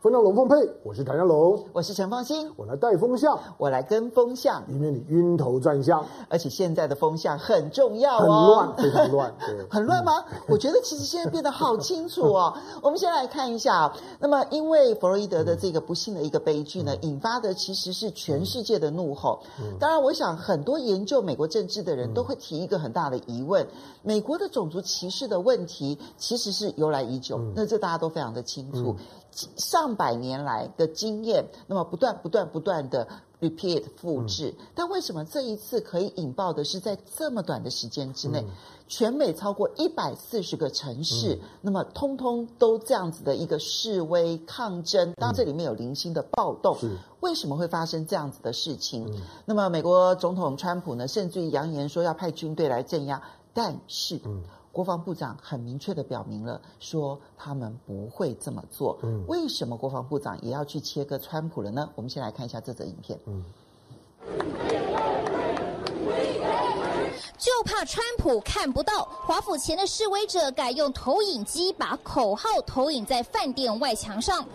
风向龙凤配，我是谭家龙，我是陈凤馨，我来带风向，我来跟风向，以免你晕头转向。而且现在的风向很重要哦，很乱，非常乱，对，很乱吗？我觉得其实现在变得好清楚哦。我们先来看一下，那么因为弗洛伊德的这个不幸的一个悲剧呢，嗯、引发的其实是全世界的怒吼。嗯、当然，我想很多研究美国政治的人都会提一个很大的疑问：美国的种族歧视的问题其实是由来已久，嗯、那这大家都非常的清楚。嗯上百年来的经验，那么不断、不断、不断的 repeat 复制，嗯、但为什么这一次可以引爆的是在这么短的时间之内，嗯、全美超过一百四十个城市，嗯、那么通通都这样子的一个示威抗争，当然这里面有零星的暴动，是。为什么会发生这样子的事情？嗯、那么美国总统川普呢，甚至于扬言说要派军队来镇压，但是，嗯国防部长很明确的表明了，说他们不会这么做。嗯，为什么国防部长也要去切割川普了呢？我们先来看一下这则影片。嗯，就怕川普看不到，华府前的示威者改用投影机把口号投影在饭店外墙上。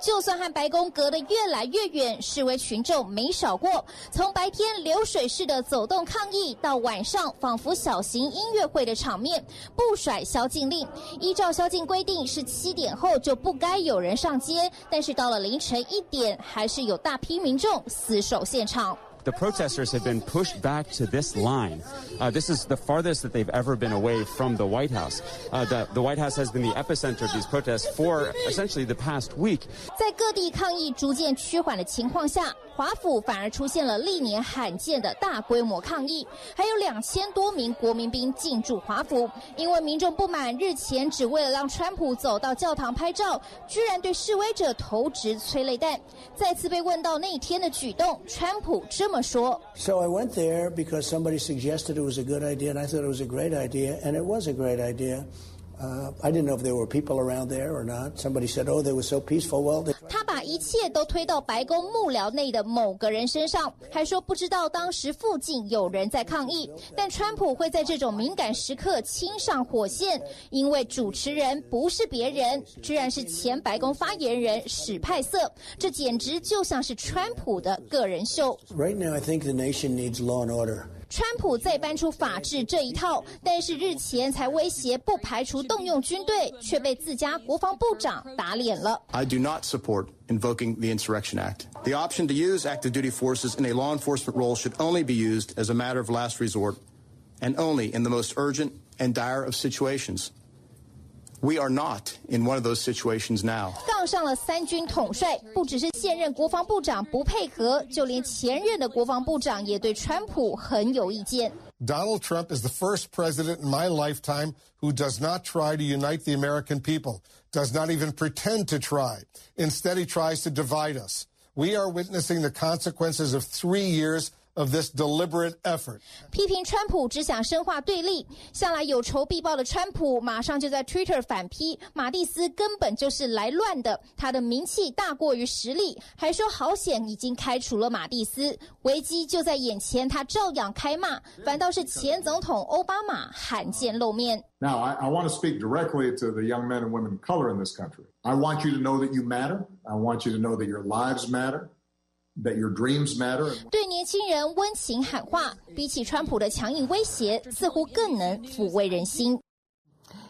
就算和白宫隔得越来越远，示威群众没少过。从白天流水式的走动抗议，到晚上仿佛小型音乐会的场面，不甩宵禁令。依照宵禁规定，是七点后就不该有人上街，但是到了凌晨一点，还是有大批民众死守现场。The protesters have been pushed back to this line. Uh, this is the farthest that they've ever been away from the White House. Uh, the, the White House has been the epicenter of these protests for essentially the past week. 在各地抗议逐渐趋缓的情况下，华府反而出现了历年罕见的大规模抗议，还有两千多名国民兵进驻华府。因为民众不满日前只为了让川普走到教堂拍照，居然对示威者投掷催泪弹。再次被问到那天的举动，川普这么说：“So I went there because somebody suggested it was a good idea, and I thought it was a great idea, and it was a great idea.” Uh, I didn't know if there were people around there or not. Somebody said, "Oh, they were so peaceful." Well, they... 他把一切都推到白宫幕僚内的某个人身上，还说不知道当时附近有人在抗议。但川普会在这种敏感时刻亲上火线，因为主持人不是别人，居然是前白宫发言人史派瑟。这简直就像是川普的个人秀。Right now, I think the nation needs law and order. 川普再搬出法治这一套，但是日前才威胁不排除动用军队，却被自家国防部长打脸了。I do not support invoking the Insurrection Act. The option to use active duty forces in a law enforcement role should only be used as a matter of last resort and only in the most urgent and dire of situations. We are not in one of those situations now. 杠上了三军统帅，不只是现任国防部长不配合，就连前任的国防部长也对川普很有意见。Donald Trump is the first president in my lifetime who does not try to unite the American people, does not even pretend to try. Instead, he tries to divide us. We are witnessing the consequences of three years of this deliberate effort. 批评川普只想深化对立，向来有仇必报的川普马上就在 Twitter 反批马蒂斯根本就是来乱的，他的名气大过于实力，还说好险已经开除了马蒂斯，危机就在眼前，他照样开骂，反倒是前总统奥巴马罕见露面。Now, I, I want to speak directly to the young men and women of color in this country. I want you to know that you matter. I want you to know that your lives matter. That your dreams matter. 对年轻人温情喊话，比起川普的强硬威胁，似乎更能抚慰人心。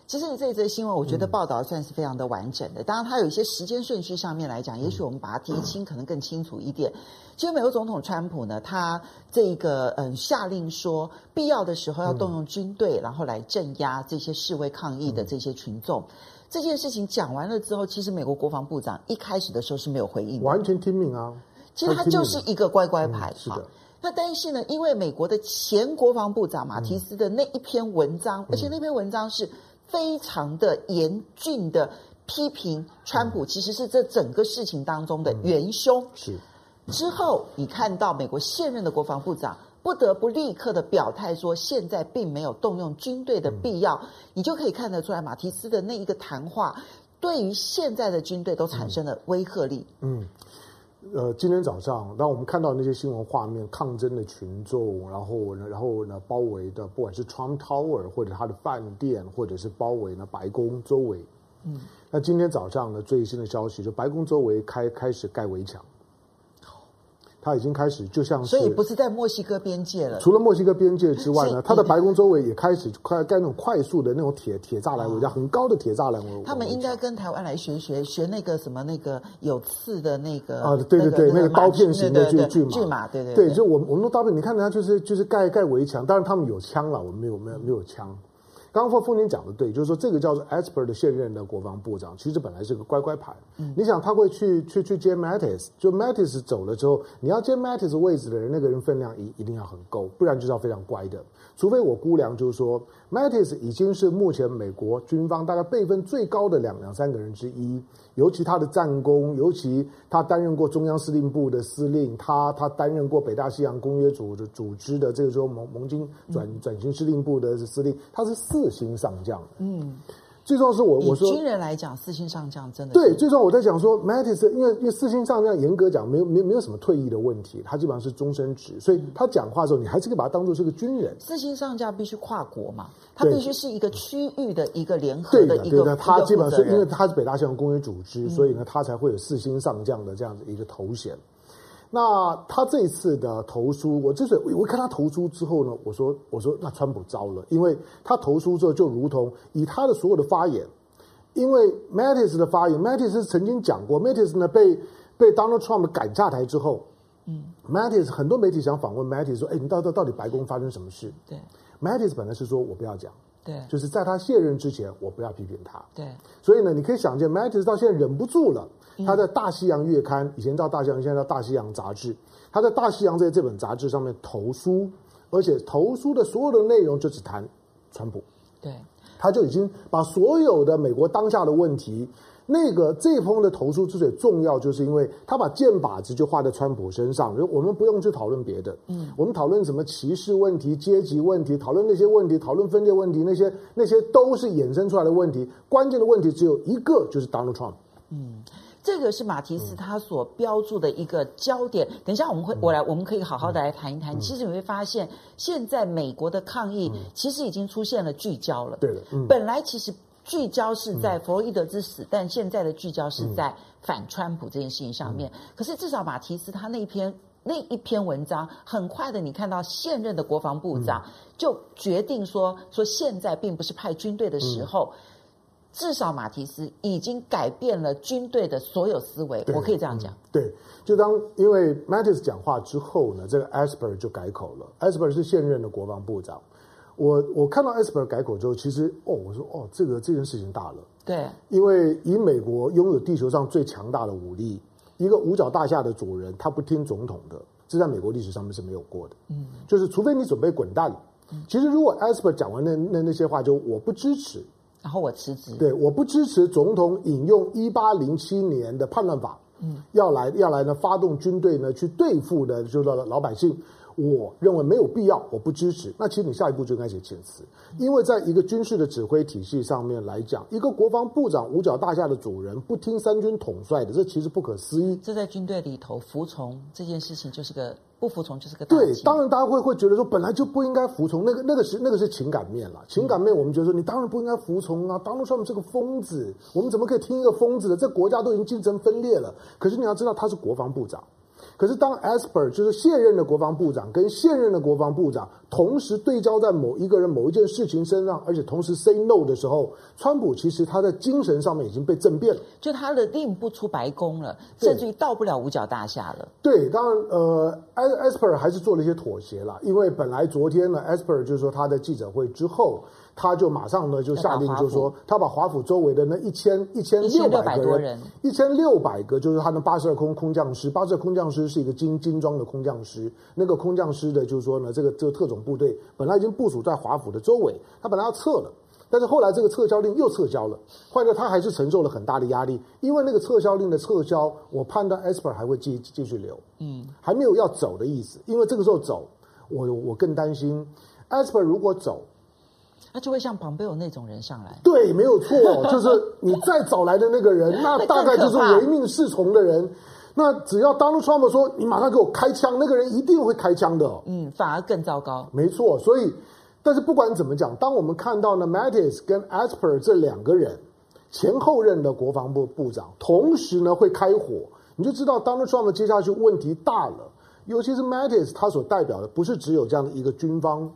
其实你这一则新闻，我觉得报道算是非常的完整的。当然，它有一些时间顺序上面来讲，也许我们把它提清，可能更清楚一点。其实，美国总统川普呢，他这个嗯下令说，必要的时候要动用军队，然后来镇压这些示威抗议的这些群众。这件事情讲完了之后，其实美国国防部长一开始的时候是没有回应，完全听命啊。其实他就是一个乖乖牌，好、嗯。那但是呢，因为美国的前国防部长马提斯的那一篇文章，嗯、而且那篇文章是非常的严峻的批评川普，其实是这整个事情当中的元凶。是。之后，你看到美国现任的国防部长不得不立刻的表态说，现在并没有动用军队的必要，嗯、你就可以看得出来，马提斯的那一个谈话对于现在的军队都产生了威慑力。嗯。呃，今天早上，当我们看到那些新闻画面，抗争的群众，然后呢，然后呢，包围的，不管是 Trump Tower 或者他的饭店，或者是包围呢白宫周围，嗯，那今天早上呢，最新的消息就白宫周围开开始盖围墙。他已经开始，就像是，所以不是在墨西哥边界了。除了墨西哥边界之外呢，他的白宫周围也开始快盖那种快速的那种铁铁栅栏围，很高的铁栅栏围。他们应该跟台湾来学学学那个什么那个有刺的那个啊，对对对，那个刀片型的巨巨马，对对对，就我我们的刀片，你看人家就是就是盖盖围墙，当然他们有枪了，我们没有没有没有枪。刚刚凤姐讲的对，就是说这个叫做 Esper 的现任的国防部长，其实本来是个乖乖牌。嗯、你想他会去去去接 Mattis，就 Mattis 走了之后，你要接 Mattis 位置的人，那个人分量一一定要很够，不然就是要非常乖的。除非我估量，就是说 Mattis 已经是目前美国军方大概辈分最高的两两三个人之一。尤其他的战功，尤其他担任过中央司令部的司令，他他担任过北大西洋公约组的组织的这个时候盟盟军转转型司令部的司令，他是四星上将。嗯。最重要是我我说军人来讲，四星上将真的对。最重要我在讲说，Mattis 因为因为四星上将严格讲没有没没有什么退役的问题，他基本上是终身职，所以他讲话的时候，你还是可以把他当做是个军人。四星上将必须跨国嘛，他必须是一个区域的一个联合的一个。对的，他基本上是因为他是北大西洋公约组织，所以呢，他才会有四星上将的这样子一个头衔。那他这一次的投书，我就是我看他投书之后呢，我说我说那川普糟了，因为他投书之后就如同以他的所有的发言，因为 Mattis 的发言，Mattis 曾经讲过，Mattis 呢被被 Donald Trump 赶下台之后，嗯，Mattis 很多媒体想访问 Mattis 说，哎，你到到到底白宫发生什么事？对，Mattis 本来是说我不要讲。对，就是在他卸任之前，我不要批评他。对，所以呢，你可以想见，Mattis 到现在忍不住了。他在《大西洋月刊》以前叫《大西洋》，现在叫《大西洋杂志》。他在《大西洋》这这本杂志上面投书，而且投书的所有的内容就只谈川普。对，他就已经把所有的美国当下的问题。那个这封的投书之所以重要，就是因为他把箭靶子就画在川普身上，我们不用去讨论别的，嗯，我们讨论什么歧视问题、阶级问题，讨论那些问题，讨论分裂问题，那些那些都是衍生出来的问题。关键的问题只有一个，就是 Donald Trump。嗯，这个是马提斯他所标注的一个焦点。嗯、等一下我们会我来，我们可以好好的来谈一谈。嗯、其实你会发现，现在美国的抗议其实已经出现了聚焦了。对的，嗯、本来其实。聚焦是在弗洛伊德之死，嗯、但现在的聚焦是在反川普这件事情上面。嗯、可是至少马提斯他那篇那一篇文章，很快的你看到现任的国防部长就决定说说现在并不是派军队的时候。嗯、至少马提斯已经改变了军队的所有思维，我可以这样讲。对，就当因为 Mattis 讲话之后呢，这个 Esper 就改口了。Esper 是现任的国防部长。我我看到 Esper 改口之后，其实哦，我说哦，这个这件事情大了。对，因为以美国拥有地球上最强大的武力，一个五角大厦的主人，他不听总统的，这在美国历史上面是没有过的。嗯，就是除非你准备滚蛋。嗯，其实如果 Esper 讲完那那那些话，就我不支持，然后我辞职。对，我不支持总统引用一八零七年的叛乱法，嗯，要来要来呢发动军队呢去对付呢就是老百姓。我认为没有必要，我不支持。那其实你下一步就应该写遣词，因为在一个军事的指挥体系上面来讲，一个国防部长五角大厦的主人不听三军统帅的，这其实不可思议。这在军队里头服从这件事情就是个不服从就是个对。当然大家会会觉得说本来就不应该服从，那个那个是那个是情感面了。情感面我们觉得说你当然不应该服从啊，Donald Trump 是个疯子，我们怎么可以听一个疯子的？这国家都已经精神分裂了。可是你要知道他是国防部长。可是，当 Esper 就是现任的国防部长跟现任的国防部长同时对焦在某一个人、某一件事情身上，而且同时 say no 的时候，川普其实他在精神上面已经被政变了，就他的令不出白宫了，甚至于到不了五角大厦了。对，当然，呃，Esper 还是做了一些妥协了，因为本来昨天呢，Esper 就是说他的记者会之后。他就马上呢就下令，就是说他把华府周围的那一千一千六百个人，一千六百个就是他的八十二空空降师，八十二空降师是一个精精装的空降师。那个空降师的，就是说呢，这个这个特种部队本来已经部署在华府的周围，他本来要撤了，但是后来这个撤销令又撤销了，换来他还是承受了很大的压力，因为那个撤销令的撤销，我判断 Esper 还会继继续留，嗯，还没有要走的意思，因为这个时候走，我我更担心 Esper 如果走。他就会像庞贝尔那种人上来，对，没有错，就是你再找来的那个人，那大概就是唯命是从的人。那只要 Donald Trump 说你马上给我开枪，那个人一定会开枪的。嗯，反而更糟糕。没错，所以，但是不管怎么讲，当我们看到呢，Mattis 跟 Asper 这两个人前后任的国防部部长，同时呢会开火，你就知道 Donald Trump 接下去问题大了。尤其是 Mattis，他所代表的不是只有这样的一个军方。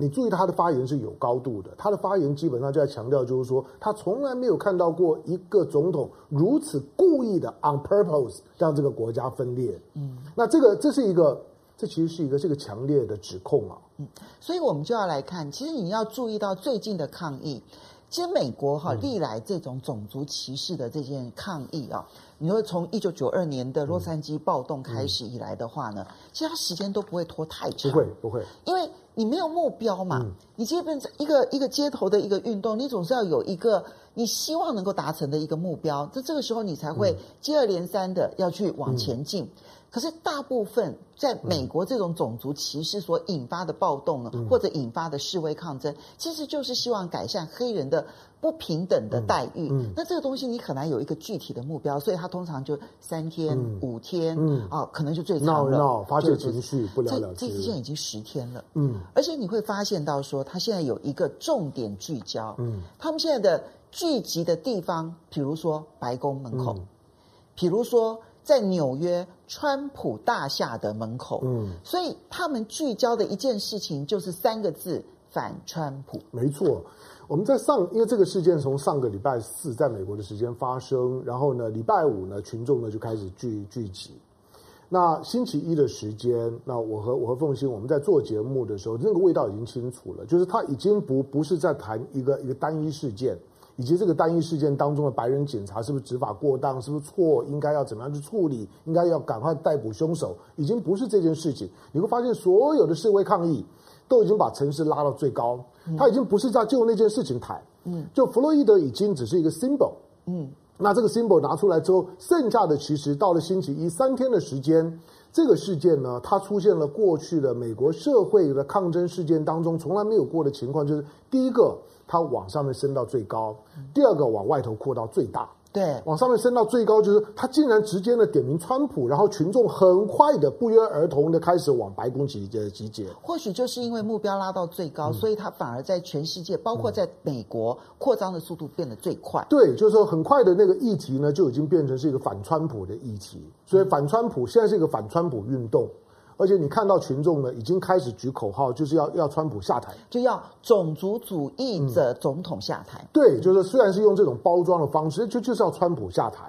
你注意他的发言是有高度的，他的发言基本上就在强调，就是说他从来没有看到过一个总统如此故意的 on purpose 让这个国家分裂。嗯，那这个这是一个，这其实是一个这个强烈的指控啊。嗯，所以我们就要来看，其实你要注意到最近的抗议。其实美国哈历来这种种族歧视的这件抗议啊，你说从一九九二年的洛杉矶暴动开始以来的话呢，其实它时间都不会拖太长，不会不会，因为你没有目标嘛，你基本一个一个街头的一个运动，你总是要有一个你希望能够达成的一个目标，在这个时候你才会接二连三的要去往前进。可是，大部分在美国这种种族歧视所引发的暴动呢，或者引发的示威抗争，其实就是希望改善黑人的不平等的待遇。那这个东西你很难有一个具体的目标，所以他通常就三天、五天，啊，可能就最长了。闹闹发泄情绪，不了了之。这这现在已经十天了。嗯，而且你会发现到说，他现在有一个重点聚焦。嗯，他们现在的聚集的地方，比如说白宫门口，比如说。在纽约川普大厦的门口，嗯，所以他们聚焦的一件事情就是三个字：反川普。没错，我们在上，因为这个事件从上个礼拜四在美国的时间发生，然后呢，礼拜五呢，群众呢就开始聚聚集。那星期一的时间，那我和我和凤欣我们在做节目的时候，那个味道已经清楚了，就是他已经不不是在谈一个一个单一事件。以及这个单一事件当中的白人警察是不是执法过当，是不是错，应该要怎么样去处理，应该要赶快逮捕凶手，已经不是这件事情。你会发现，所有的示威抗议都已经把城市拉到最高，他已经不是在就那件事情谈，嗯，就弗洛伊德已经只是一个 symbol，嗯，那这个 symbol 拿出来之后，剩下的其实到了星期一三天的时间，这个事件呢，它出现了过去的美国社会的抗争事件当中从来没有过的情况，就是第一个。它往上面升到最高，第二个往外头扩到最大，对，往上面升到最高，就是他竟然直接的点名川普，然后群众很快的不约而同的开始往白宫集结集结。或许就是因为目标拉到最高，嗯、所以他反而在全世界，包括在美国扩张的速度变得最快。对，就是说很快的那个议题呢，就已经变成是一个反川普的议题，所以反川普现在是一个反川普运动。而且你看到群众呢，已经开始举口号，就是要要川普下台，就要种族主义者总统下台。嗯、对，就是虽然是用这种包装的方式，就就是要川普下台。